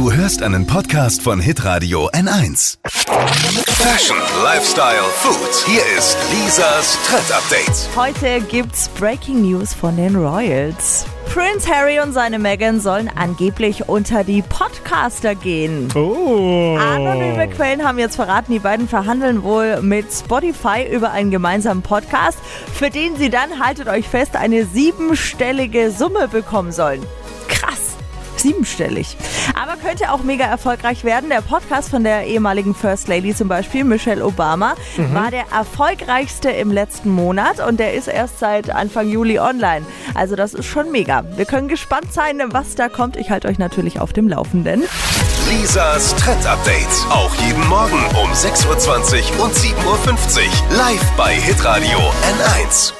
Du hörst einen Podcast von Hitradio N1. Fashion, Lifestyle, Food. Hier ist Lisas Trend Update. Heute gibt's Breaking News von den Royals. Prince Harry und seine Meghan sollen angeblich unter die Podcaster gehen. Oh. Anonyme Quellen haben jetzt verraten, die beiden verhandeln wohl mit Spotify über einen gemeinsamen Podcast, für den sie dann, haltet euch fest, eine siebenstellige Summe bekommen sollen. Siebenstellig. Aber könnte auch mega erfolgreich werden. Der Podcast von der ehemaligen First Lady zum Beispiel, Michelle Obama, war der erfolgreichste im letzten Monat und der ist erst seit Anfang Juli online. Also das ist schon mega. Wir können gespannt sein, was da kommt. Ich halte euch natürlich auf dem Laufenden. Lisas Trend Update. Auch jeden Morgen um 6.20 Uhr und 7.50 Uhr. Live bei Hitradio N1.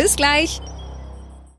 Bis gleich.